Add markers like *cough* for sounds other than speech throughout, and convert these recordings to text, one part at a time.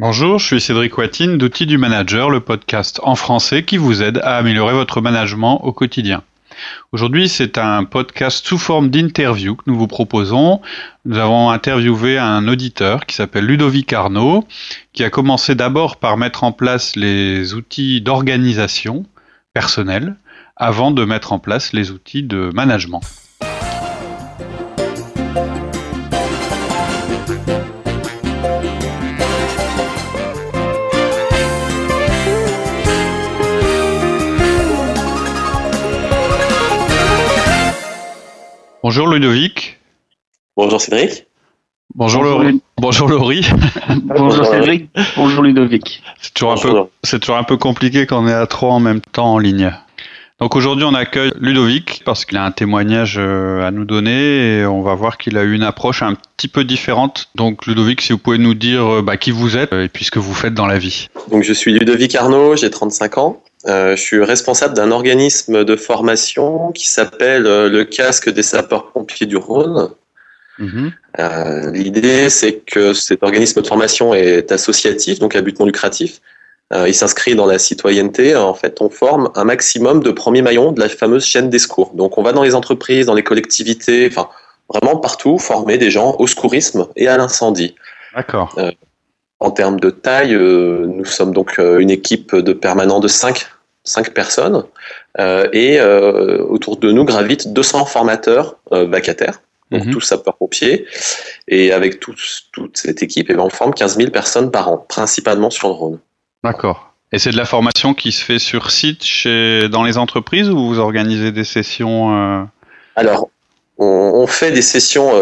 Bonjour, je suis Cédric Watine d'Outils du Manager, le podcast en français qui vous aide à améliorer votre management au quotidien. Aujourd'hui, c'est un podcast sous forme d'interview que nous vous proposons. Nous avons interviewé un auditeur qui s'appelle Ludovic Arnaud, qui a commencé d'abord par mettre en place les outils d'organisation personnelle avant de mettre en place les outils de management. Bonjour Ludovic. Bonjour Cédric. Bonjour, Laurie. Bonjour Laurie. *laughs* Bonjour Cédric. Bonjour Ludovic. C'est toujours, un peu, c'est toujours un peu compliqué quand on est à trois en même temps en ligne. Donc aujourd'hui on accueille Ludovic parce qu'il a un témoignage euh, à nous donner et on va voir qu'il a eu une approche un petit peu différente. Donc Ludovic, si vous pouvez nous dire euh, bah, qui vous êtes et puis ce que vous faites dans la vie. Donc je suis Ludovic Arnaud, j'ai 35 ans. Euh, je suis responsable d'un organisme de formation qui s'appelle euh, le casque des sapeurs-pompiers du Rhône. Mhm. Euh, L'idée, c'est que cet organisme de formation est associatif, donc à but non lucratif. Euh, il s'inscrit dans la citoyenneté. En fait, on forme un maximum de premiers maillons de la fameuse chaîne des secours. Donc, on va dans les entreprises, dans les collectivités, enfin, vraiment partout, former des gens au secourisme et à l'incendie. D'accord. Euh, en termes de taille, euh, nous sommes donc une équipe de permanents de 5 cinq personnes, euh, et euh, autour de nous gravitent 200 formateurs euh, vacataires, donc mhm. tous sapeurs-pompiers, et avec toute cette équipe, et ben, on forme 15 000 personnes par an, principalement sur le Rhône. D'accord. Et c'est de la formation qui se fait sur site chez, dans les entreprises ou vous organisez des sessions Alors, on, fait des sessions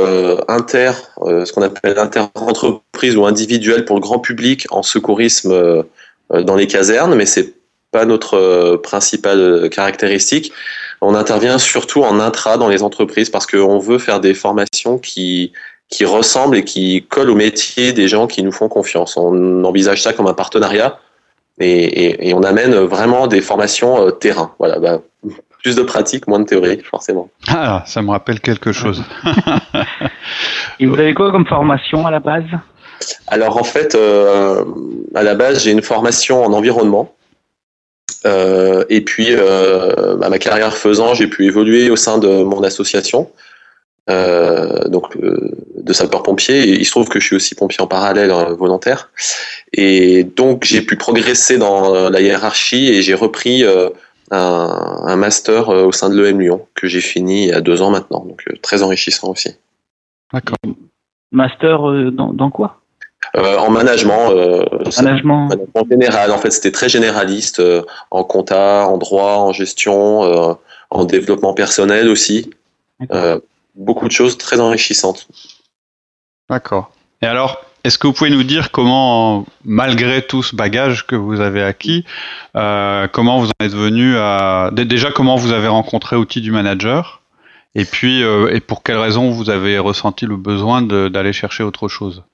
inter, ce qu'on appelle inter-entreprise ou individuelles pour le grand public en secourisme dans les casernes, mais c'est pas notre euh, principale euh, caractéristique. On intervient surtout en intra dans les entreprises parce qu'on veut faire des formations qui, qui ressemblent et qui collent au métier des gens qui nous font confiance. On envisage ça comme un partenariat et, on amène vraiment des formations euh, terrain. Voilà, bah, plus de pratique, moins de théorie, forcément. Ah, ça me rappelle quelque chose. *laughs* et vous avez quoi comme formation à la base? Alors en fait, à la base, j'ai une formation en environnement. Euh, et puis, euh, bah, ma carrière faisant, j'ai pu évoluer au sein de mon association, euh, donc de sapeurs-pompiers. Et il se trouve que je suis aussi pompier en parallèle volontaire. Et donc, j'ai pu progresser dans la hiérarchie et j'ai repris un, master au sein de l'EM Lyon que j'ai fini il y a deux ans maintenant. Donc, très enrichissant aussi. D'accord. Master dans quoi? Euh, en management, euh, management. en général. En fait, c'était très généraliste euh, en compta, en droit, en gestion, en développement personnel aussi. beaucoup de choses très enrichissantes. D'accord. Et alors, est-ce que vous pouvez nous dire comment, malgré tout ce bagage que vous avez acquis, comment vous en êtes venu à déjà comment vous avez rencontré Outils du manager, et puis et pour quelles raisons vous avez ressenti le besoin d'aller chercher autre chose?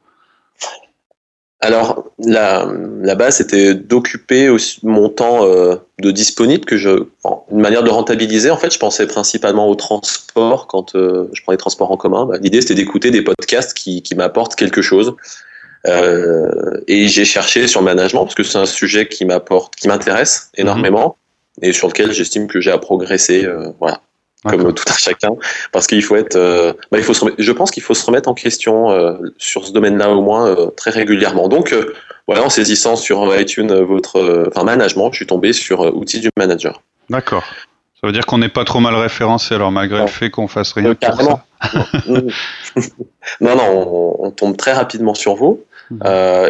Alors, la, la base, c'était d'occuper mon temps euh, de disponible, que je, une manière de rentabiliser. En fait, je pensais principalement au transport quand euh, je prends les transports en commun. Bah, l'idée, c'était d'écouter des podcasts qui, qui m'apportent quelque chose. Euh, et j'ai cherché sur le management parce que c'est un sujet qui m'apporte, qui m'intéresse énormément mhm. et sur lequel j'estime que j'ai à progresser. voilà comme tout un chacun, parce qu'il faut être, euh, bah, il faut se je pense qu'il faut se remettre en question euh, sur ce domaine-là au moins euh, très régulièrement. Donc voilà, en saisissant sur iTunes votre, enfin management, je suis tombé sur outils du manager. D'accord. Ça veut dire qu'on n'est pas trop mal référencé alors malgré le fait qu'on fasse rien non, non, on, tombe très rapidement sur vous. Mhm.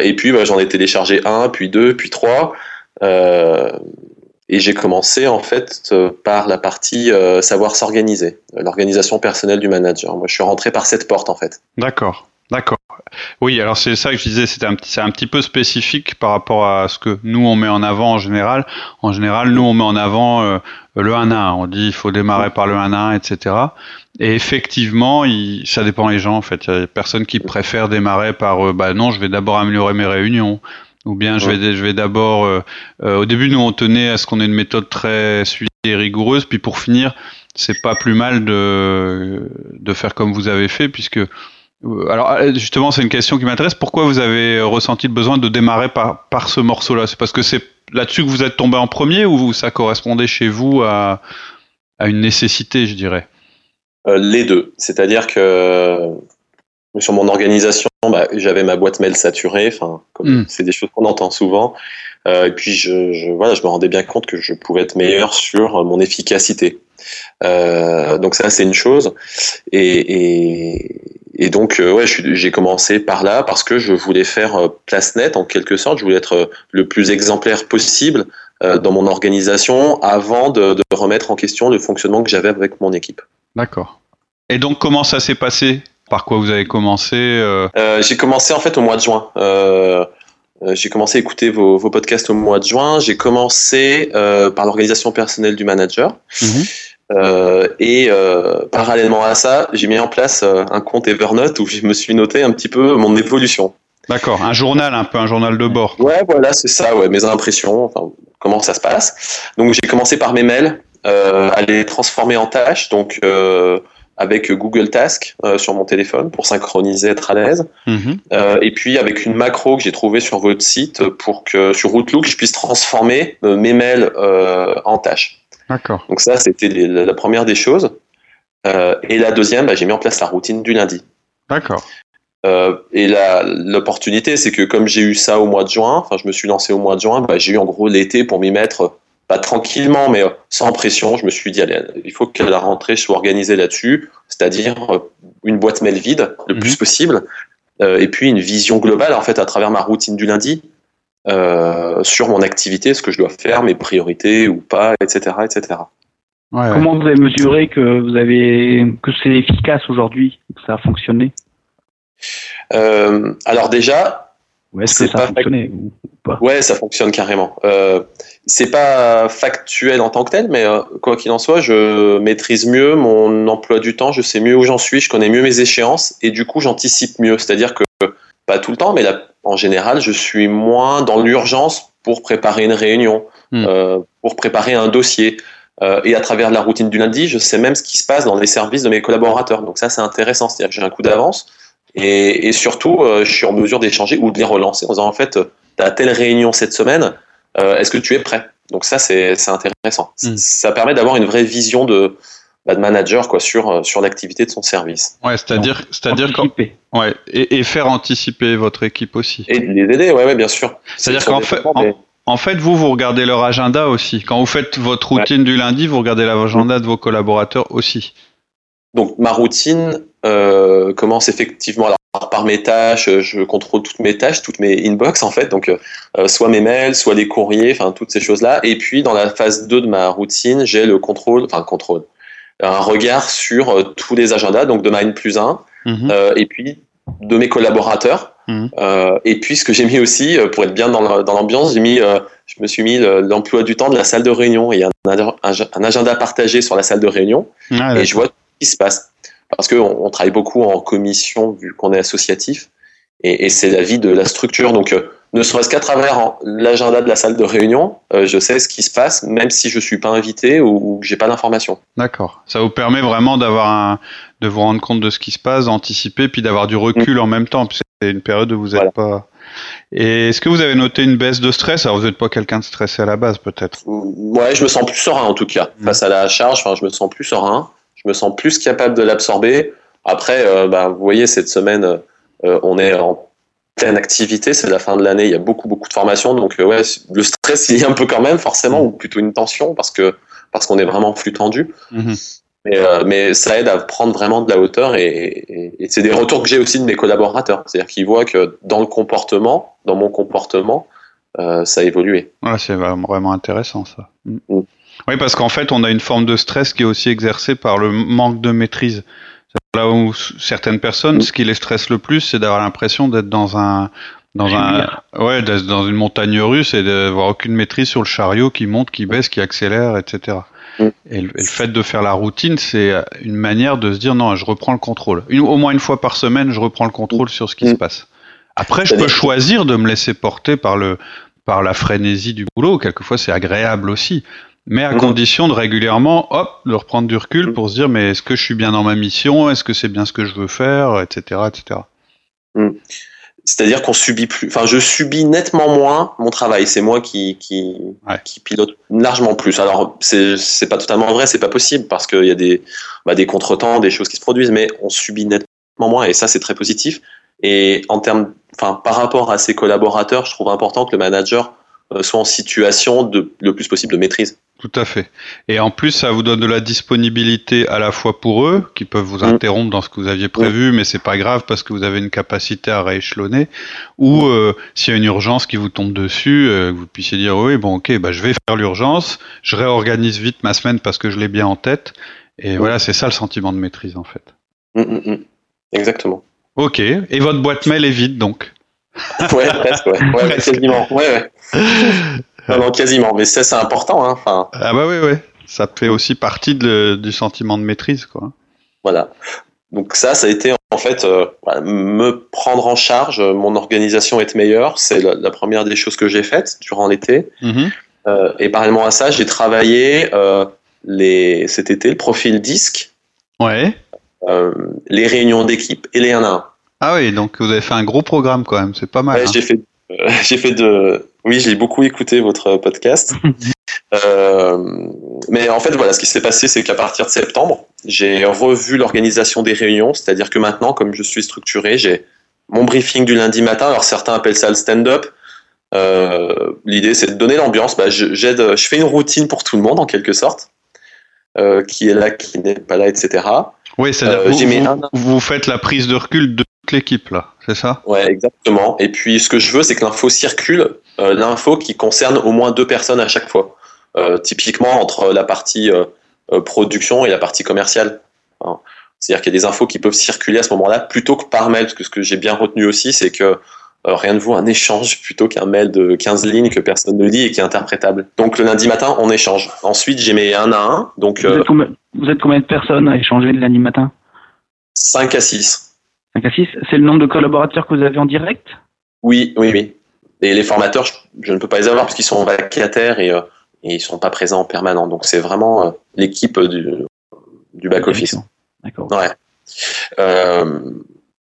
et puis bah, j'en ai téléchargé un, puis deux, puis trois. Et j'ai commencé en fait euh, par la partie euh, savoir s'organiser, l'organisation personnelle du manager. Moi, je suis rentré par cette porte en fait. D'accord, d'accord. Oui, alors c'est ça que je disais, c'est un, petit, un petit peu spécifique par rapport à ce que nous on met en avant en général. En général, nous on met en avant euh, le 1 1. On dit il faut démarrer par le 1 1, etc. Et effectivement, ça dépend des gens en fait. Il y a des personnes qui préfèrent démarrer par bah non, je vais d'abord améliorer mes réunions. Ou bien je vais, je vais d'abord, euh, euh, au début nous on tenait à ce qu'on ait une méthode très suivie et rigoureuse, puis pour finir, c'est pas plus mal de, de faire comme vous avez fait, puisque Euh, alors euh, justement, c'est une question qui m'intéresse. Pourquoi vous avez ressenti le besoin de démarrer par, par ce morceau-là? C'est parce que c'est là-dessus que vous êtes tombé en premier ou ça correspondait chez vous à, à une nécessité, je dirais? Euh, Les deux. C'est-à-dire que sur mon organisation, bah, j'avais ma boîte mail saturée. Enfin, mm. c'est des choses qu'on entend souvent. Euh, et puis je, je, voilà, je me rendais bien compte que je pouvais être meilleur sur mon efficacité. Euh, donc ça, c'est une chose. Et, et, et donc, euh, ouais, j'ai commencé par là parce que je voulais faire euh, place nette en quelque sorte. Je voulais être euh, le plus exemplaire possible dans mon organisation avant de, de, remettre en question le fonctionnement que j'avais avec mon équipe. D'accord. Et donc, comment ça s'est passé? Par quoi vous avez commencé euh... J'ai commencé en fait au mois de juin. j'ai commencé à écouter vos, vos, podcasts au mois de juin. J'ai commencé par l'organisation personnelle du manager. Mmh. Euh, et euh, parallèlement à ça, j'ai mis en place euh, un compte Evernote où je me suis noté un petit peu mon évolution. D'accord, un journal, un peu un journal de bord. Ouais, voilà, c'est ça, ouais, mes impressions, enfin, comment ça se passe. Donc j'ai commencé par mes mails, euh, à les transformer en tâches, donc euh, avec Google Task euh, sur mon téléphone pour synchroniser, être à l'aise. Mm et puis avec une macro que j'ai trouvée sur votre site pour que sur Outlook je puisse transformer mes mails en tâches. D'accord. Donc ça, c'était la première des choses. Euh, et la deuxième, bah, j'ai mis en place la routine du lundi. D'accord. Euh, et l'opportunité, c'est que comme j'ai eu ça au mois de juin, enfin je me suis lancé au mois de juin, bah, j'ai eu en gros l'été pour m'y mettre, pas tranquillement, mais euh, sans pression. Je me suis dit, allez, il faut que la rentrée soit organisée là-dessus, c'est-à-dire euh, une boîte mail vide le plus mhm. possible, euh, et puis une vision globale en fait à travers ma routine du lundi, euh, sur mon activité, ce que je dois faire, mes priorités ou pas, etc., etc. Ouais, Comment vous avez mesuré que vous avez que c'est efficace aujourd'hui, que ça a fonctionné? Euh, Alors déjà, ouais, est-ce que ça a fonctionné ou pas? Ouais, ça fonctionne carrément. Euh, c'est pas factuel en tant que tel, mais euh, quoi qu'il en soit, je maîtrise mieux mon emploi du temps, je sais mieux où j'en suis, je connais mieux mes échéances et du coup j'anticipe mieux. C'est-à-dire que pas tout le temps, mais en général, je suis moins dans l'urgence pour préparer une réunion, hmm. euh, pour préparer un dossier. Euh, et à travers la routine du lundi, je sais même ce qui se passe dans les services de mes collaborateurs. Donc ça, c'est intéressant. C'est-à-dire que j'ai un coup d'avance. Et, et, surtout, euh, je suis en mesure d'échanger ou de les relancer en disant, en fait, tu as telle réunion cette semaine, euh, est-ce que tu es prêt? Donc ça, c'est intéressant. Hmm. Ça permet d'avoir une vraie vision de, bah, de manager quoi sur euh, sur l'activité de son service. Ouais, c'est-à-dire c'est-à-dire quand ouais et, et, faire anticiper votre équipe aussi. Et les aider, ouais, ouais bien sûr. C'est-à-dire qu'en fait en, fait vous vous regardez leur agenda aussi. Quand vous faites votre routine du lundi, vous regardez l'agenda de vos collaborateurs aussi. Donc ma routine euh, commence effectivement alors, par mes tâches, je contrôle toutes mes tâches, toutes mes inbox en fait, donc euh, soit mes mails, soit les courriers, enfin toutes ces choses-là. Et puis dans la phase 2 de ma routine, j'ai le contrôle, enfin contrôle, un regard sur euh, tous les agendas, donc de ma N plus 1, mhm. euh, et puis de mes collaborateurs. Mhm. Euh, et puis ce que j'ai mis aussi, pour être bien dans l'ambiance, j'ai mis, je me suis mis l'emploi du temps de la salle de réunion. Il y a un, un, agenda partagé sur la salle de réunion, ah, et je vois ce qui se passe. Parce qu'on on travaille beaucoup en commission, vu qu'on est associatif, et, et c'est la vie de la structure. Donc ne serait-ce qu'à travers l'agenda de la salle de réunion, euh, je sais ce qui se passe, même si je suis pas invité ou, que j'ai pas d'informations. D'accord. Ça vous permet vraiment d'avoir un, de vous rendre compte de ce qui se passe, d'anticiper, puis d'avoir du recul en même temps, c'est une période où vous n'êtes pas. Et est-ce que vous avez noté une baisse de stress? Alors vous n'êtes pas quelqu'un de stressé à la base, peut-être. Ouais, je me sens plus serein en tout cas mmh. face à la charge. Enfin, je me sens plus serein. Je me sens plus capable de l'absorber. Après, euh, bah, vous voyez, cette semaine, euh, on est en pleine activité, c'est la fin de l'année, il y a beaucoup beaucoup de formations, donc euh, ouais, le stress il y a un peu quand même forcément, ou plutôt une tension parce que parce qu'on est vraiment flux tendu. Mhm. Mais, mais, ça aide à prendre vraiment de la hauteur et, et, c'est des retours que j'ai aussi de mes collaborateurs, c'est-à-dire qu'ils voient que dans le comportement, dans mon comportement, ça a évolué. Ouais, c'est vraiment intéressant ça. Mm. Mm. Oui, parce qu'en fait, on a une forme de stress qui est aussi exercée par le manque de maîtrise. Là où certaines personnes, ce qui les stresse le plus, c'est d'avoir l'impression d'être dans un dans un ouais dans une montagne russe et d'avoir aucune maîtrise sur le chariot qui monte, qui baisse, qui accélère, etc. Mm. Et le, fait de faire la routine, c'est une manière de se dire non, je reprends le contrôle. au moins une fois par semaine, je reprends le contrôle sur ce qui se mm. passe. Après, je peux choisir de me laisser porter par le par la frénésie du boulot. Quelquefois, c'est agréable aussi. Mais à Mhm. condition de régulièrement, hop, de reprendre du recul pour se dire, mais est-ce que je suis bien dans ma mission? Est-ce que c'est bien ce que je veux faire? Etc. etc. C'est-à-dire qu'on subit plus. Enfin, je subis nettement moins mon travail. C'est moi qui qui, Ouais. qui pilote largement plus. Alors, c'est c'est pas totalement vrai, c'est pas possible parce qu'il y a des bah, des contretemps, des choses qui se produisent, mais on subit nettement moins et ça c'est très positif. Et en termes, enfin, par rapport à ses collaborateurs, je trouve important que le manager euh, soit en situation de le plus possible de maîtrise. Tout à fait. Et en plus, ça vous donne de la disponibilité à la fois pour eux, qui peuvent vous Mm. interrompre dans ce que vous aviez prévu, mais c'est pas grave parce que vous avez une capacité à rééchelonner, ou euh, s'il y a une urgence qui vous tombe dessus, euh, vous puissiez dire oui, bon, ok, bah je vais faire l'urgence, je réorganise vite ma semaine parce que je l'ai bien en tête. Et voilà, c'est ça le sentiment de maîtrise en fait. Mm, mm, mm. Exactement. Ok. Et votre boîte mail est vide donc. Ouais, presque, ouais. Ouais, *laughs* ouais, *laughs* Ouais. Non, non, quasiment. Mais ça, c'est important. Hein. Enfin, Ah bah oui, oui. Ça fait aussi partie de- du sentiment de maîtrise, quoi. Voilà. Donc ça, ça a été en fait euh, me prendre en charge, euh, mon organisation être meilleure. C'est la, la première des choses que j'ai faites durant l'été. Mhm. Euh, et parallèlement à ça, j'ai travaillé euh, les, cet été le profil disque, Ouais. les réunions d'équipe et les 1 à 1. Ah oui, donc vous avez fait un gros programme quand même, c'est pas mal. Ouais, hein. j'ai fait, euh, *laughs* j'ai fait de, oui, j'ai beaucoup écouté votre podcast. *laughs* Euh, mais en fait, voilà, ce qui s'est passé, c'est qu'à partir de septembre, j'ai revu l'organisation des réunions, c'est-à-dire que maintenant, comme je suis structuré, j'ai mon briefing du lundi matin. Alors certains appellent ça le stand-up. Euh, L'idée, c'est de donner l'ambiance. Bah, je, j'aide, je fais une routine pour tout le monde en quelque sorte, euh, qui est là, qui n'est pas là, etc. Oui, c'est-à-dire Euh, vous, un- vous faites la prise de recul de toute l'équipe, là, c'est ça? Ouais, exactement. Et puis, ce que je veux, c'est que l'info circule, euh, l'info qui concerne au moins deux personnes à chaque fois. Euh, typiquement, entre la partie euh, production et la partie commerciale. Hein. C'est-à-dire qu'il y a des infos qui peuvent circuler à ce moment-là plutôt que par mail, parce que ce que j'ai bien retenu aussi, c'est que euh, rien ne vaut un échange plutôt qu'un mail de 15 lignes que personne ne lit et qui est interprétable. Donc, le lundi matin, on échange. Ensuite, j'ai mes 1 à 1, donc Vous, êtes combien, vous êtes combien de personnes à échanger le lundi matin? 5 à 6. 5 à 6 C'est le nombre de collaborateurs que vous avez en direct? Oui, oui, oui. Et les formateurs, je, je ne peux pas les avoir parce qu'ils sont vacataires et, euh, et ils sont pas présents en permanent. Donc c'est vraiment euh, l'équipe du, du back office. D'accord. Ouais. Euh,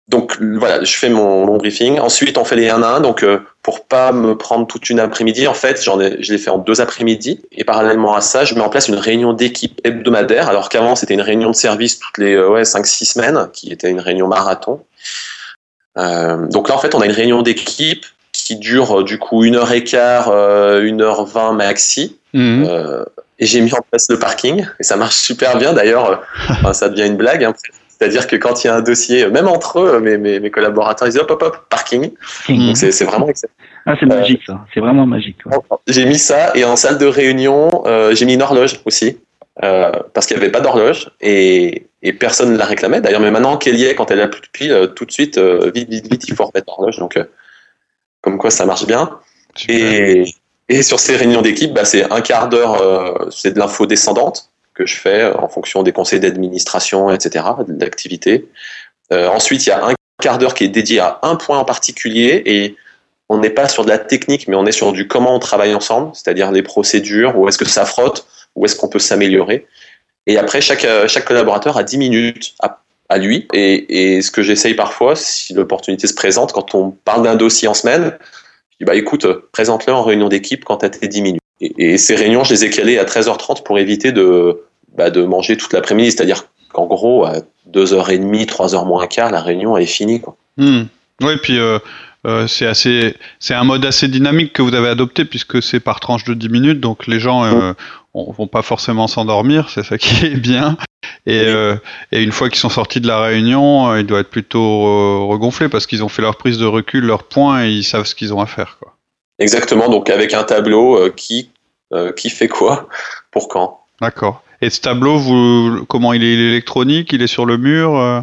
donc voilà, je fais mon, mon briefing. Ensuite, on fait les 1 à 1. Donc euh, pour pas me prendre toute une après-midi, en fait, j'en ai, je l'ai fait en deux après-midi. Et parallèlement à ça, je mets en place une réunion d'équipe hebdomadaire. Alors qu'avant, c'était une réunion de service toutes les euh, ouais, 5-6 semaines, qui était une réunion marathon. Euh, donc là, en fait, on a une réunion d'équipe qui dure euh, du coup une heure et quart, euh, une heure vingt maxi. Euh, et j'ai mis en place le parking et ça marche super bien. D'ailleurs, ça devient une blague. hein. C'est-à-dire que quand il y a un dossier, même entre eux, mes, mes, mes collaborateurs, ils disent hop, hop, hop, parking. Donc c'est vraiment excellent. Ah, c'est magique ça. C'est vraiment magique. ouais. J'ai mis ça et en salle de réunion, euh, j'ai mis une horloge aussi. euh, parce qu'il n'y avait pas d'horloge et, et personne ne la réclamait. D'ailleurs, mais maintenant qu'elle y est, quand elle a plus de pile, euh, tout de suite, euh, vite, vite, vite, il faut remettre l'horloge. Donc, euh, comme quoi, ça marche bien. Et, et sur ces réunions d'équipe, bah, c'est un quart d'heure, euh, c'est de l'info descendante que je fais euh, en fonction des conseils d'administration, etc., de l'activité. Euh, ensuite, il y a un quart d'heure qui est dédié à un point en particulier et on n'est pas sur de la technique, mais on est sur du comment on travaille ensemble, c'est-à-dire les procédures, où est-ce que ça frotte, où est-ce qu'on peut s'améliorer. Et après, chaque, euh, chaque collaborateur a 10 minutes à, lui. Et, ce que j'essaye parfois, si l'opportunité se présente, quand on parle d'un dossier en semaine, je dis, bah écoute, présente-le en réunion d'équipe quand tu as tes 10 minutes. Et, et ces réunions, je les ai calées à 13h30 pour éviter de, bah, de manger toute l'après-midi. C'est-à-dire qu'en gros, à 2h30, 3h moins quart, la réunion, elle est finie. Quoi. Oui, puis euh, euh, c'est assez, c'est un mode assez dynamique que vous avez adopté puisque c'est par tranche de 10 minutes, donc les gens euh, on- vont pas forcément s'endormir, c'est ça qui est bien. Et, euh, et une fois qu'ils sont sortis de la réunion, ils doivent être plutôt regonflés parce qu'ils ont fait leur prise de recul, leur point et ils savent ce qu'ils ont à faire. Quoi. Exactement, donc avec un tableau qui, qui fait quoi, pour quand? D'accord. Et ce tableau, vous, comment il est, il est électronique, il est sur le mur euh?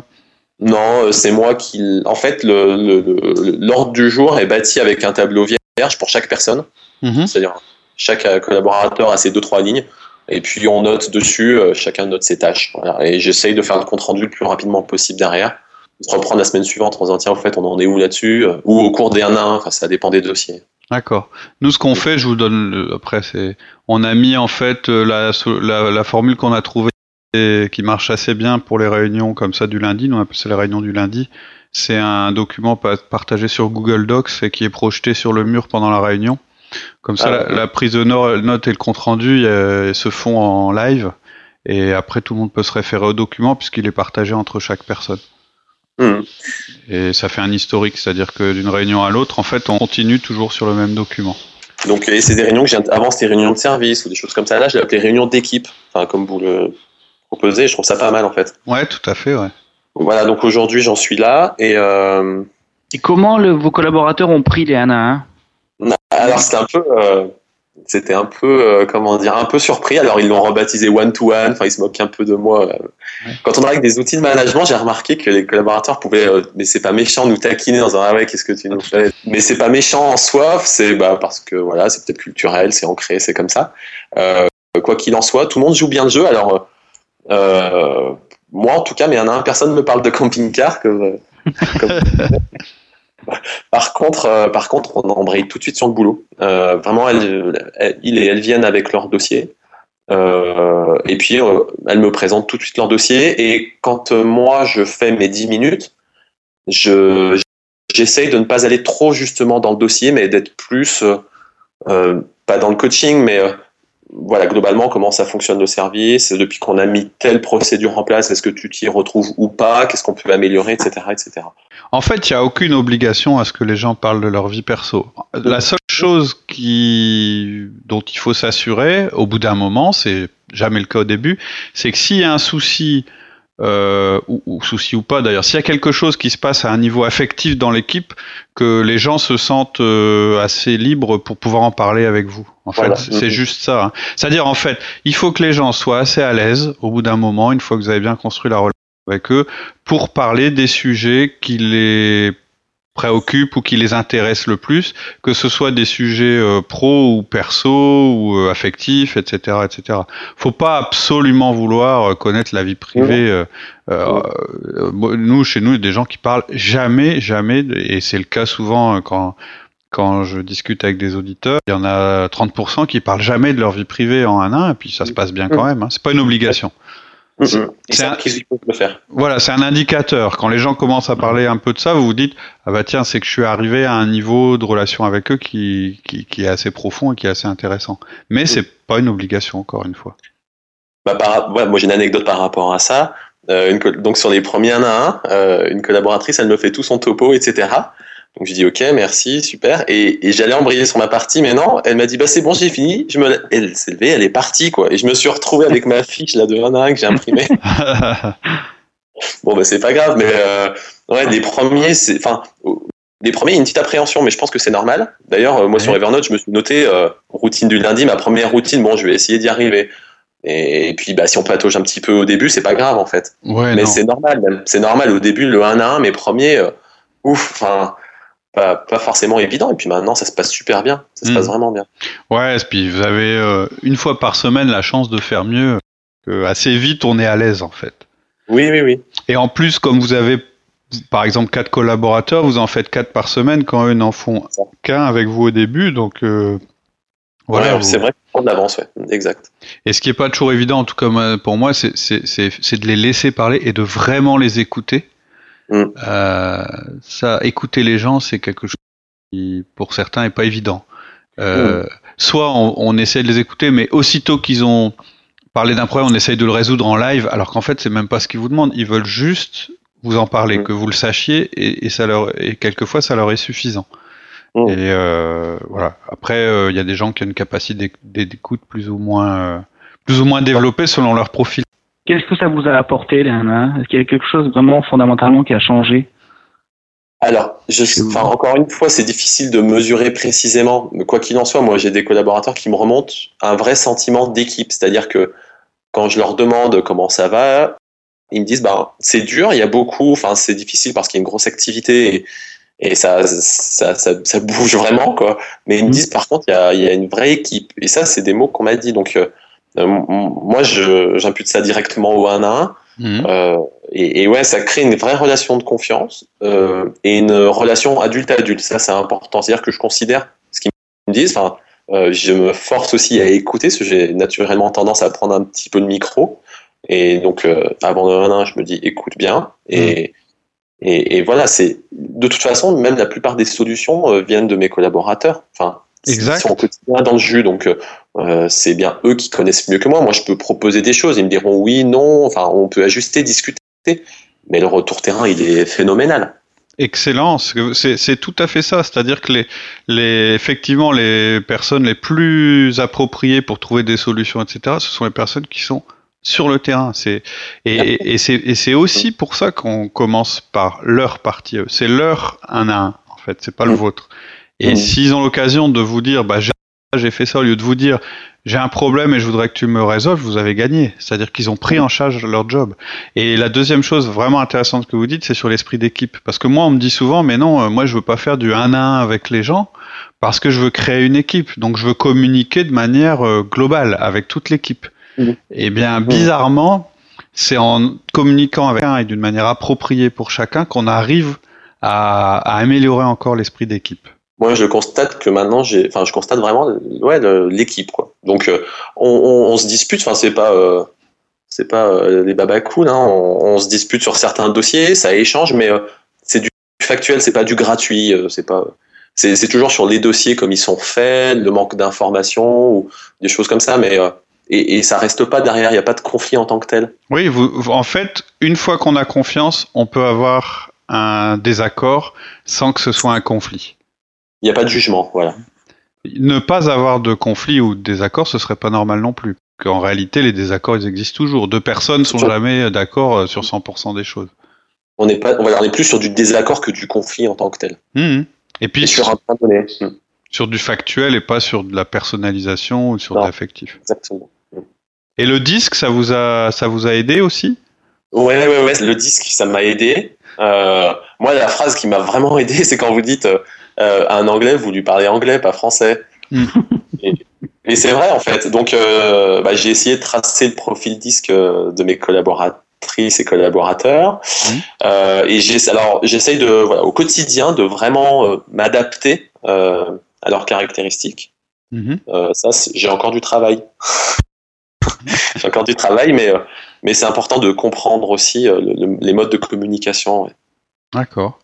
Non, euh, c'est moi qui. En fait, le- le- le- l'ordre du jour est bâti avec un tableau vierge pour chaque personne. Mhm. C'est-à-dire, chaque euh, collaborateur a ses deux, trois lignes. Et puis, on note dessus, chacun note ses tâches. Voilà. Et j'essaye de faire le compte-rendu le plus rapidement possible derrière. Se reprendre la semaine suivante en disant, tiens, au fait, on en est où là-dessus? Ou au cours des 1 à 1, enfin, ça dépend des dossiers. D'accord. Nous, ce qu'on fait, je vous donne le, après, c'est, on a mis en fait la, la, la formule qu'on a trouvée et qui marche assez bien pour les réunions comme ça du lundi. Nous, on appelle ça les réunions du lundi. C'est un document partagé sur Google Docs et qui est projeté sur le mur pendant la réunion. Comme ça, ah, la, prise de notes et le compte rendu se font en live. Et après, tout le monde peut se référer au document puisqu'il est partagé entre chaque personne. Hmm. Et ça fait un historique, c'est-à-dire que d'une réunion à l'autre, en fait, on continue toujours sur le même document. Donc, c'est des réunions que j'ai avant, c'était des réunions de service ou des choses comme ça. Là, je l'ai appelé réunion d'équipe, enfin, comme vous le proposez. Je trouve ça pas mal, en fait. Ouais, tout à fait, ouais. Voilà, donc aujourd'hui, j'en suis là. Et, euh... et comment le, vos collaborateurs ont pris les 1 à 1 Alors, c'était un peu. Euh c'était un peu euh, comment dire un peu surpris. Alors ils l'ont rebaptisé one to one. Enfin ils se moquent un peu de moi quand on travaille avec des outils de management j'ai remarqué que les collaborateurs pouvaient euh, mais c'est pas méchant nous taquiner dans un ah ouais qu'est-ce que tu nous fais? Mais c'est pas méchant en soi c'est bah parce que voilà c'est peut-être culturel c'est ancré c'est comme ça. Euh, quoi qu'il en soit tout le monde joue bien le jeu. Alors moi en tout cas mais il y en a un personne me parle de camping-car que *laughs* *laughs* par contre, euh, par contre, on embraye tout de suite sur le boulot. Euh, vraiment, elles viennent avec leur dossier. Euh, et puis, elles me présentent tout de suite leur dossier. Et quand moi, je fais mes 10 minutes, je, j'essaye de ne pas aller trop justement dans le dossier, mais d'être plus, pas dans le coaching, mais voilà, globalement, comment ça fonctionne le service, depuis qu'on a mis telle procédure en place, est-ce que tu t'y retrouves ou pas, qu'est-ce qu'on peut améliorer, etc., etc. En fait, il n'y a aucune obligation à ce que les gens parlent de leur vie perso. La seule chose qui, dont il faut s'assurer, au bout d'un moment, c'est jamais le cas au début, c'est que s'il y a un souci euh, ou, souci ou pas d'ailleurs, s'il y a quelque chose qui se passe à un niveau affectif dans l'équipe, que les gens se sentent euh, assez libres pour pouvoir en parler avec vous. En fait, c'est juste ça. Hein. C'est-à-dire, en fait, il faut que les gens soient assez à l'aise au bout d'un moment, une fois que vous avez bien construit la relation avec eux, pour parler des sujets qui les préoccupent ou qui les intéressent le plus, que ce soit des sujets euh, pro ou perso ou euh, affectifs, etc., etc. Faut pas absolument vouloir euh, connaître la vie privée. nous, chez nous, il y a des gens qui parlent jamais, jamais, et c'est le cas souvent quand quand je discute avec des auditeurs, il y en a 30% qui parlent jamais de leur vie privée en un an, et puis ça se passe bien quand même. Hein. C'est pas une obligation. C'est un... le faire. Voilà, c'est un indicateur. Quand les gens commencent à parler un peu de ça, vous vous dites ah bah tiens, c'est que je suis arrivé à un niveau de relation avec eux qui, qui, qui est assez profond et qui est assez intéressant. Mais c'est pas une obligation encore une fois. Bah, par... ouais, moi j'ai une anecdote par rapport à ça. Euh, une... Donc sur les premiers 1 à 1, euh, une collaboratrice, elle me fait tout son topo, etc. Donc je dis ok, merci, super. Et, et j'allais embrayer sur ma partie, mais non, elle m'a dit bah c'est bon, j'ai fini. Je me, elle s'est levée, elle est partie quoi. Et je me suis retrouvé avec ma fiche là de 1 à 1 que j'ai imprimée. *laughs* bon bah c'est pas grave, mais euh, ouais, les premiers, c'est, enfin, les premiers, il y a une petite appréhension, mais je pense que c'est normal. D'ailleurs, euh, moi sur Evernote, je me suis noté euh, routine du lundi, ma première routine. Bon, je vais essayer d'y arriver. Et, puis, bah, si on patauge un petit peu au début, c'est pas grave en fait. Ouais, mais c'est normal, C'est normal au début, le 1 à 1, mes premiers, ouf, enfin pas, pas, forcément évident. Et puis maintenant, ça se passe super bien. Ça se passe hmm. vraiment bien. Ouais, et puis vous avez euh, une fois par semaine la chance de faire mieux. Que assez vite, on est à l'aise en fait. Oui, oui, oui. Et en plus, comme vous avez par exemple quatre collaborateurs, vous en faites quatre par semaine quand eux n'en font qu'un avec vous au début. Donc euh, voilà. c'est vrai qu'on avance, ouais. exact. Et ce qui est pas toujours évident, en tout cas pour moi, c'est de les laisser parler et de vraiment les écouter. Mm. Euh, ça, écouter les gens, c'est quelque chose qui, pour certains, est pas évident. Euh, mm. Soit on, on, essaie de les écouter, mais aussitôt qu'ils ont parlé d'un problème, on essaye de le résoudre en live, alors qu'en fait, c'est même pas ce qu'ils vous demandent. Ils veulent juste vous en parler, mm. que vous le sachiez, et, et, ça leur, et quelquefois, ça leur est suffisant. Et euh, voilà. Après, euh, il y a des gens qui ont une capacité d'écoute plus ou moins, euh, plus ou moins développée selon leur profil. Qu'est-ce que ça vous a apporté, Léana? Est-ce qu'il y a quelque chose vraiment fondamentalement qui a changé? Alors, je, enfin, encore une fois, c'est difficile de mesurer précisément. Mais quoi qu'il en soit, moi, j'ai des collaborateurs qui me remontent un vrai sentiment d'équipe. C'est-à-dire que quand je leur demande comment ça va, ils me disent, bah, c'est dur, il y a beaucoup, enfin, c'est difficile parce qu'il y a une grosse activité et, et ça, ça, ça, ça, bouge vraiment, quoi. Mais ils me mmh. disent, par contre, il y a, il y a une vraie équipe. Et ça, c'est des mots qu'on m'a dit. Donc, euh, moi, j'impute ça directement au 1 à 1. Mhm. Euh, et, et, ouais, ça crée une vraie relation de confiance euh, et une relation adulte-adulte. Ça, c'est important. C'est-à-dire que je considère, ce qui disent. Enfin, euh, je me force aussi à écouter, parce que j'ai naturellement tendance à prendre un petit peu de micro. Et donc, euh, avant de un, je me dis, écoute bien. Et, et, et, voilà, c'est de toute façon, même la plupart des solutions euh, viennent de mes collaborateurs. Enfin, exact. ils sont au quotidien dans le jus, donc euh, c'est bien eux qui connaissent mieux que moi. Moi, je peux proposer des choses, ils me diront oui, non. Enfin, on peut ajuster, discuter, mais le retour terrain, il est phénoménal. Excellent, c'est tout à fait ça. C'est-à-dire que les, les, effectivement, les personnes les plus appropriées pour trouver des solutions, etc., ce sont les personnes qui sont sur le terrain. C'est et, et c'est aussi pour ça qu'on commence par leur partie. C'est leur un à un. En fait, c'est pas le mmh. vôtre. Et mmh. s'ils ont l'occasion de vous dire, bah j'ai fait ça, au lieu de vous dire, j'ai un problème et je voudrais que tu me résolves, vous avez gagné. C'est-à-dire qu'ils ont pris en charge leur job. Et la deuxième chose vraiment intéressante que vous dites, c'est sur l'esprit d'équipe. Parce que moi, on me dit souvent, mais non, euh, moi, je veux pas faire du 1 à 1 avec les gens parce que je veux créer une équipe. Donc, je veux communiquer de manière euh, globale avec toute l'équipe. Mmh. Et eh bien, mmh. bizarrement, c'est en communiquant avec un et d'une manière appropriée pour chacun qu'on arrive à, à améliorer encore l'esprit d'équipe moi je constate que maintenant j'ai enfin je constate vraiment ouais l'équipe quoi donc euh, on, on, on, se dispute enfin c'est pas euh, c'est pas euh, les hein, on, se dispute sur certains dossiers ça échange mais euh, c'est du factuel c'est pas du gratuit c'est pas c'est toujours sur les dossiers comme ils sont faits le manque d'informations ou des choses comme ça mais et, et, ça reste pas derrière, il n'y a pas de conflit en tant que tel. Oui, vous, en fait, une fois qu'on a confiance, on peut avoir un désaccord sans que ce soit un conflit. Il n'y a pas de jugement, voilà. Ne pas avoir de conflit ou de désaccord, ce serait pas normal non plus. Qu'en réalité, les désaccords, ils existent toujours. Deux personnes sont jamais d'accord euh, sur 100% des choses. On n'est pas, on est plus sur du désaccord que du conflit en tant que tel. Mmh. Et puis sur un point donné. Mmh. Sur du factuel et pas sur de la personnalisation ou sur de l'affectif. Exactement. Mmh. Et le disque, ça vous a, ça vous a aidé aussi? Ouais, ouais, ouais. Le disque, ça m'a aidé. Euh, moi, la phrase qui m'a vraiment *laughs* aidé, c'est quand vous dites euh, euh, un anglais, vous lui parlez anglais, pas français. Mm. et, c'est vrai en fait. Donc euh, bah, j'ai essayé de tracer le profil disque euh, de mes collaboratrices et collaborateurs. Mm. et j'ai alors j'essaye de voilà, au quotidien de vraiment m'adapter à leurs caractéristiques. Mm-hmm. ça, j'ai encore du travail. *laughs* j'ai encore du travail, mais mais c'est important de comprendre aussi les modes de communication. D'accord.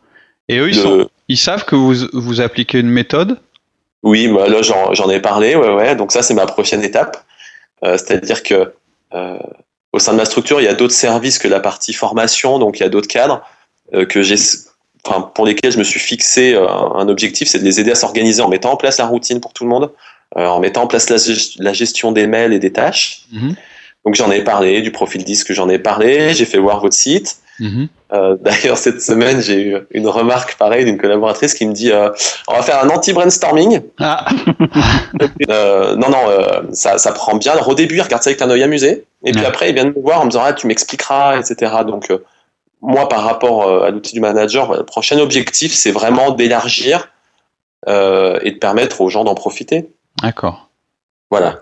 Et eux, ils, sont, ils savent que vous, vous appliquez une méthode? Oui, moi, là, j'en ai parlé. Ouais, ouais. Donc, ça, c'est ma prochaine étape. Euh, C'est-à-dire que euh, au sein de ma structure, il y a d'autres services que la partie formation. Donc, il y a d'autres cadres euh, que j'ai. Enfin, pour lesquels je me suis fixé un objectif, c'est de les aider à s'organiser en mettant en place la routine pour tout le monde, en mettant en place la, la, gestion des mails et des tâches. Mm-hmm. Donc j'en ai parlé, du profil disque j'en ai parlé, j'ai fait voir votre site. Mhm. Euh, *laughs* d'ailleurs, cette semaine, j'ai eu une remarque pareille d'une collaboratrice qui me dit euh, on va faire un anti-brainstorming. Ah. *laughs* euh, non, non, euh, ça, ça, prend bien. au début, il regarde ça avec un œil amusé. Et puis après, il vient me voir en me disant ah, tu m'expliqueras, etc. Donc, euh, moi, par rapport à l'outil du manager, le prochain objectif, c'est vraiment d'élargir et de permettre aux gens d'en profiter. D'accord. Voilà.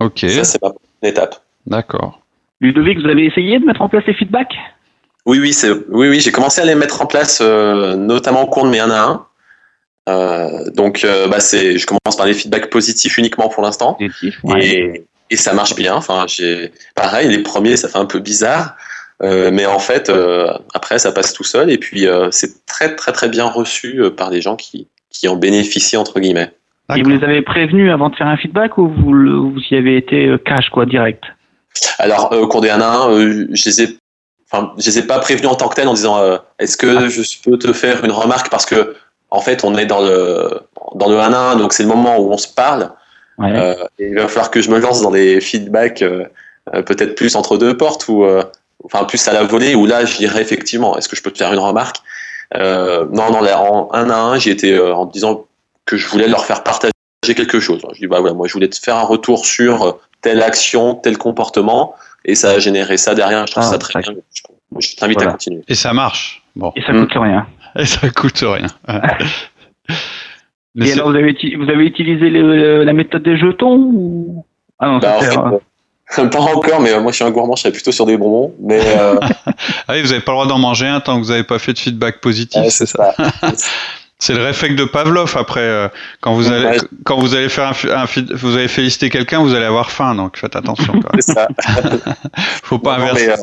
Ok. Ça, c'est ma prochaine étape. D'accord. Ludovic, vous avez essayé de mettre en place les feedbacks? Oui, oui, c'est, oui, oui, j'ai commencé à les mettre en place, euh, notamment au cours de mes 1 à 1. Euh, donc, euh, bah, c'est, je commence par les feedbacks positifs uniquement pour l'instant. Et, et, ça marche bien. Enfin, j'ai, pareil, les premiers, ça fait un peu bizarre. Euh, mais en fait, euh, après, ça passe tout seul. Et puis, c'est très, très, très bien reçu par les gens qui, qui en bénéficient, entre guillemets. Et vous les avez prévenus avant de faire un feedback ou vous, vous y avez été cash, quoi, direct? Alors, au cours des 1 à 1, je les ai enfin, je les ai pas prévenus en tant que tel en disant euh, est-ce que ah. je peux te faire une remarque parce que en fait on est dans le dans le 1 1 donc c'est le moment où on se parle. Euh, et il va falloir que je me lance dans des feedbacks euh, peut-être plus entre deux portes ou enfin plus à la volée où là je dirais effectivement est-ce que je peux te faire une remarque? Non non en 1 à 1 j'y étais en disant que je voulais leur faire partager quelque chose. Je dis bah voilà moi je voulais te faire un retour sur telle action tel comportement et ça a généré ça derrière. Je trouve ah, ça très bien. Je, t'invite à continuer. Et ça marche. Bon. Et ça coûte rien. *laughs* Et ça coûte rien. *laughs* et alors, vous avez, vous avez utilisé la méthode des jetons ou... Ah non, bah, *laughs* pas encore, mais euh, moi je suis un gourmand, je serais plutôt sur des bonbons. Mais euh... ah oui, vous n'avez pas le droit d'en manger un tant que vous n'avez pas fait de feedback positif, c'est ça. C'est le réflexe de Pavlov après. Euh, quand vous allez, quand vous allez faire un, vous allez féliciter quelqu'un, vous allez avoir faim, donc faites attention. *laughs* C'est ça. *laughs* Faut pas inverser.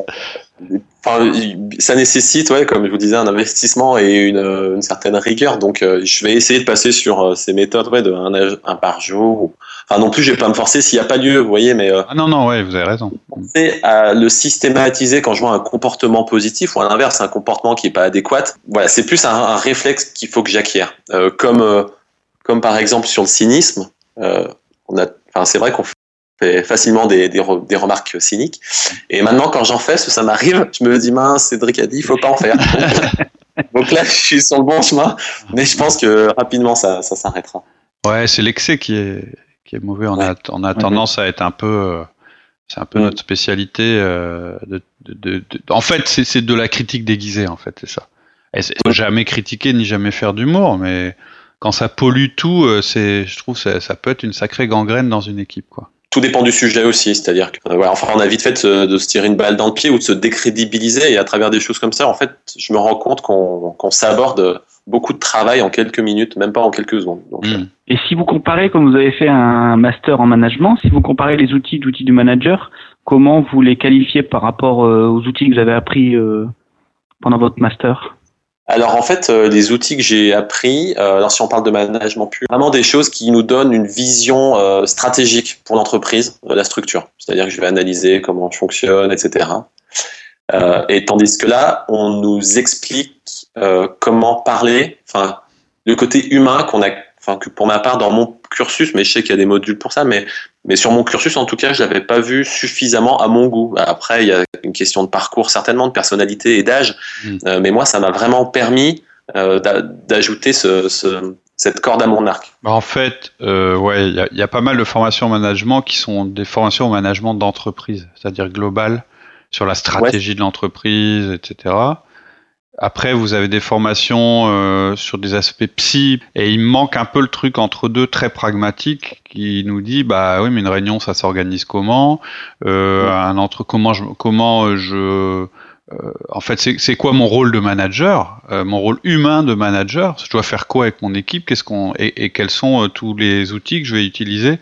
Enfin, ça nécessite, ouais, comme je vous disais, un investissement et une, une certaine rigueur. Donc, euh, je vais essayer de passer sur euh, ces méthodes, ouais, de un, un par jour. Enfin, non plus, je vais pas me forcer s'il n'y a pas lieu, vous voyez, mais. Euh, ah non, non, ouais, vous avez raison. C'est à le systématiser quand je vois un comportement positif ou à l'inverse, un comportement qui est pas adéquat. Voilà, c'est plus un, un réflexe qu'il faut que j'acquière. comme, comme par exemple sur le cynisme. on a, enfin, c'est vrai qu'on facilement des, des, des, remarques cyniques. Et maintenant, quand j'en fais, ça m'arrive, je me dis, mince, Cédric a dit, il faut pas en faire. *laughs* Donc là, je suis sur le bon chemin, mais je pense que rapidement, ça, ça s'arrêtera. Ouais, c'est l'excès qui est, qui est mauvais. On a, on a tendance à être un peu, euh, c'est un peu notre spécialité. Euh, de, de, de, en fait, c'est de la critique déguisée, en fait, c'est ça. Et faut jamais critiquer ni jamais faire d'humour, mais quand ça pollue tout, euh, c'est, je trouve, ça, ça peut être une sacrée gangrène dans une équipe, quoi tout dépend du sujet aussi, c'est-à-dire que euh, enfin, on a vite fait de, se tirer une balle dans le pied ou de se décrédibiliser et à travers des choses comme ça, en fait, je me rends compte qu'on s'aborde beaucoup de travail en quelques minutes, même pas en quelques secondes. Hmm. Euh. Et si vous comparez, comme vous avez fait un master en management, si vous comparez les outils d'outils du manager, comment vous les qualifiez par rapport euh, aux outils que vous avez appris pendant votre master? Alors en fait, euh, les outils que j'ai appris, euh, alors si on parle de management pur, vraiment des choses qui nous donnent une vision euh, stratégique pour l'entreprise, la structure. C'est-à-dire que je vais analyser comment je fonctionne, etc. et tandis que là, on nous explique comment parler, enfin le côté humain qu'on a enfin que pour ma part dans mon cursus, mais je sais qu'il y a des modules pour ça, mais mais sur mon cursus en tout cas, je l'avais pas vu suffisamment à mon goût. Après, il y a une question de parcours certainement, de personnalité et d'âge, mm. euh, mais moi, ça m'a vraiment permis euh, d'ajouter ce, ce, cette corde à mon arc. Bah, en fait, euh, ouais, il y, y a, pas mal de formations au management qui sont des formations au management d'entreprise, c'est-à-dire global sur la stratégie de l'entreprise, etc. Après, vous avez des formations euh, sur des aspects psy, et il manque un peu le truc entre deux très pragmatique qui nous dit, bah oui, mais une réunion, ça s'organise comment? Euh, Un entre comment je, comment je euh, en fait, c'est quoi mon rôle de manager, euh, mon rôle humain de manager? Je dois faire quoi avec mon équipe? Qu'est-ce qu'on et, et, quels sont tous les outils que je vais utiliser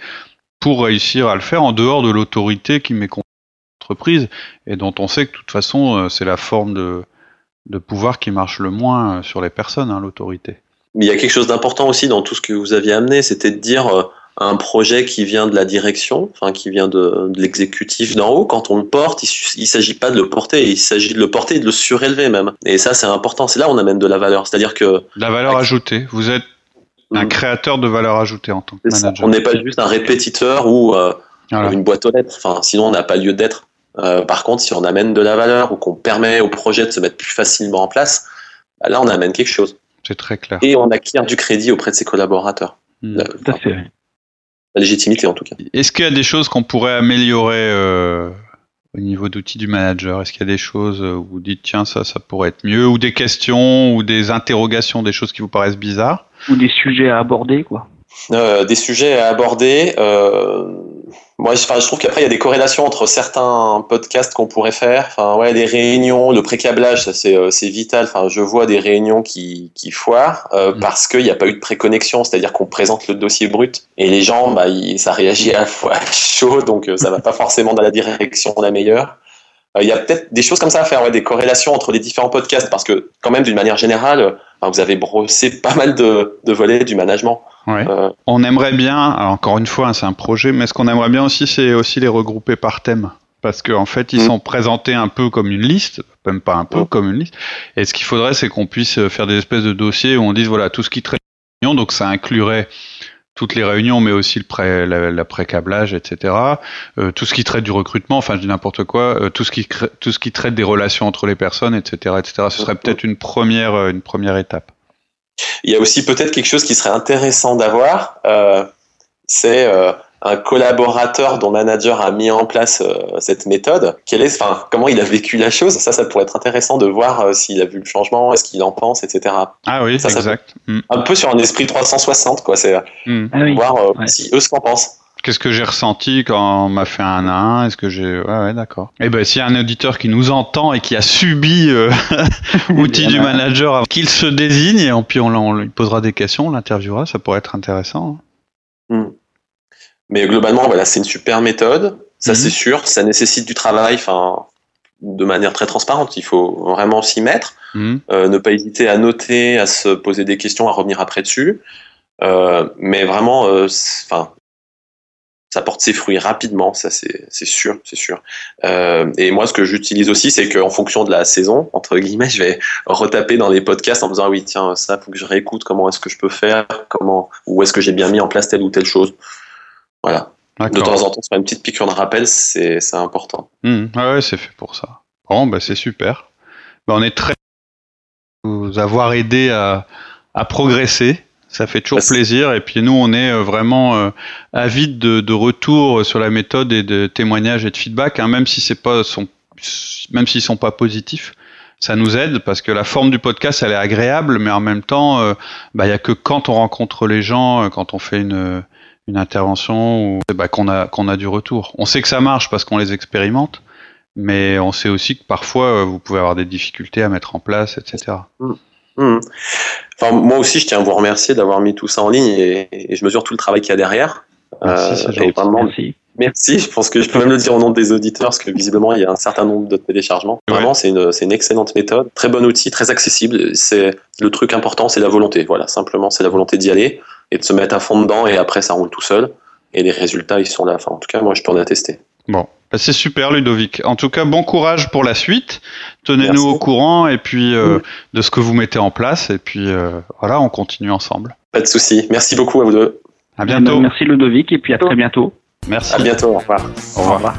pour réussir à le faire en dehors de l'autorité qui m'est entreprise et dont on sait que de toute façon c'est la forme de de pouvoir qui marche le moins euh, sur les personnes, hein, l'autorité. Mais il y a quelque chose d'important aussi dans tout ce que vous aviez amené, c'était de dire euh, un projet qui vient de la direction, enfin qui vient de, l'exécutif d'en haut, quand on le porte, il, ne s'agit pas de le porter, il s'agit de le porter et de le surélever même. Et ça, c'est important. C'est là où on amène de la valeur. C'est-à-dire que la valeur ajoutée. Vous êtes un mm. créateur de valeur ajoutée en tant que manager. On n'est pas juste un répétiteur ou euh, une boîte aux lettres. Enfin, sinon, on n'a pas lieu d'être. Euh, par contre, si on amène de la valeur ou qu'on permet au projet de se mettre plus facilement en place, bah là, on amène quelque chose. C'est très clair. Et on acquiert du crédit auprès de ses collaborateurs. Hmm. La légitimité, en tout cas. Est-ce qu'il y a des choses qu'on pourrait améliorer euh, au niveau d'outils du manager? Est-ce qu'il y a des choses où vous dites, tiens, ça, ça pourrait être mieux? Ou des questions, ou des interrogations, des choses qui vous paraissent bizarres? Ou des sujets à aborder, quoi euh, Des sujets à aborder. Euh moi, je, je trouve qu'après, il y a des corrélations entre certains podcasts qu'on pourrait faire. Enfin, ouais, des réunions, le pré-câblage, ça c'est euh, vital. Enfin, je vois des réunions qui, qui foirent euh, mm. parce qu'il n'y a pas eu de préconnexion, c'est-à-dire qu'on présente le dossier brut et les gens, bah, ça réagit à la fois *laughs* chaud, donc euh, ça va pas forcément dans la direction la meilleure. Il y a peut-être des choses comme ça à faire, ouais, des corrélations entre les différents podcasts, parce que quand même, d'une manière générale, vous avez brossé *laughs* pas mal de, de volets du management. Euh, on aimerait bien, encore une fois, hein, c'est un projet, mais ce qu'on aimerait bien aussi, c'est aussi les regrouper par thème. Parce qu'en en fait, ils mm. sont présentés un peu comme une liste, même pas un peu, mm. comme une liste. Et ce qu'il faudrait, c'est qu'on puisse faire des espèces de dossiers où on dise, voilà, tout ce qui traite donc ça inclurait toutes les réunions, mais aussi le pré, la, pré-câblage, etc. Euh, tout ce qui traite du recrutement, enfin je dis n'importe quoi, euh, tout ce qui tout ce qui traite des relations entre les personnes, etc., etc. Ce serait peut-être une première une première étape. Il y a aussi peut-être quelque chose qui serait intéressant d'avoir, euh, c'est euh, un collaborateur dont le manager a mis en place euh, cette méthode. Quel est, enfin, comment il a vécu la chose? Ça, ça pourrait être intéressant de voir s'il a vu le changement, est-ce qu'il en pense, etc. Ah oui, ça, exact. Mm. Un peu sur un esprit 360, quoi. C'est mm. ah voir si eux ce qu'en pensent. qu'est-ce que j'ai ressenti quand on m'a fait un à un? Est-ce que j'ai ouais, ouais d'accord. Et eh ben s'il y a un auditeur qui nous entend et qui a subi euh, *laughs* *laughs* outil du manager, qu'il se désigne et puis on, lui posera des questions, on l'interviewera, ça pourrait être intéressant. Hein. Mais globalement, voilà, c'est une super méthode, ça mhm. c'est sûr. Ça nécessite du travail, enfin de manière très transparente. Il faut vraiment s'y mettre, mhm. euh, ne pas hésiter à noter, à se poser des questions, à revenir après dessus. Euh, mais vraiment, euh, enfin, ça porte ses fruits rapidement, ça c'est sûr, c'est sûr. Euh, et moi, ce que j'utilise aussi, c'est qu'en fonction de la saison, entre guillemets, *laughs* je vais retaper dans les podcasts en me disant ah oui, tiens, ça faut que je réécoute. Comment est-ce que je peux faire Comment Où est-ce que j'ai bien mis en place telle ou telle chose Voilà. De temps en temps, faire une petite piqûre de rappel, c'est important. Mmh. Ah ouais, c'est fait pour ça. Bon, bah c'est super. Bah, on est très vous avoir aidé à, à progresser. Ça fait toujours plaisir. Et puis nous, on est euh, vraiment euh, avides de, de retours sur la méthode et de témoignages et de feedback, hein, même si c'est pas son, même s'ils sont pas positifs. Ça nous aide parce que la forme du podcast, elle est agréable, mais en même temps, euh, bah, il y a que quand on rencontre les gens, quand on fait une, une intervention, ou, bah, qu'on a qu'on a du retour. On sait que ça marche parce qu'on les expérimente, mais on sait aussi que parfois vous pouvez avoir des difficultés à mettre en place, etc. Mmh. Enfin, moi aussi, je tiens à vous remercier d'avoir mis tout ça en ligne et, je mesure tout le travail qu'il y a derrière. Merci, euh, merci. merci. Je pense que je peux même le dire au nom des auditeurs parce que visiblement, il y a un certain nombre de téléchargements. Vraiment, c'est une, une, excellente méthode, très bon outil, très accessible. C'est le truc important, c'est la volonté. Voilà, simplement, c'est la volonté d'y aller et de se mettre à fond dedans et après, ça roule tout seul. Et les résultats, ils sont là. Enfin, en tout cas, moi, je peux en attester. Bon, bah, c'est super Ludovic. En tout cas, bon courage pour la suite. Tenez-nous au courant et puis euh, de ce que vous mettez en place et puis euh, voilà, on continue ensemble. Pas de souci. Merci beaucoup à vous deux. À bientôt. Merci Ludovic et puis à très bientôt. Merci. À bientôt. Au revoir. Au revoir.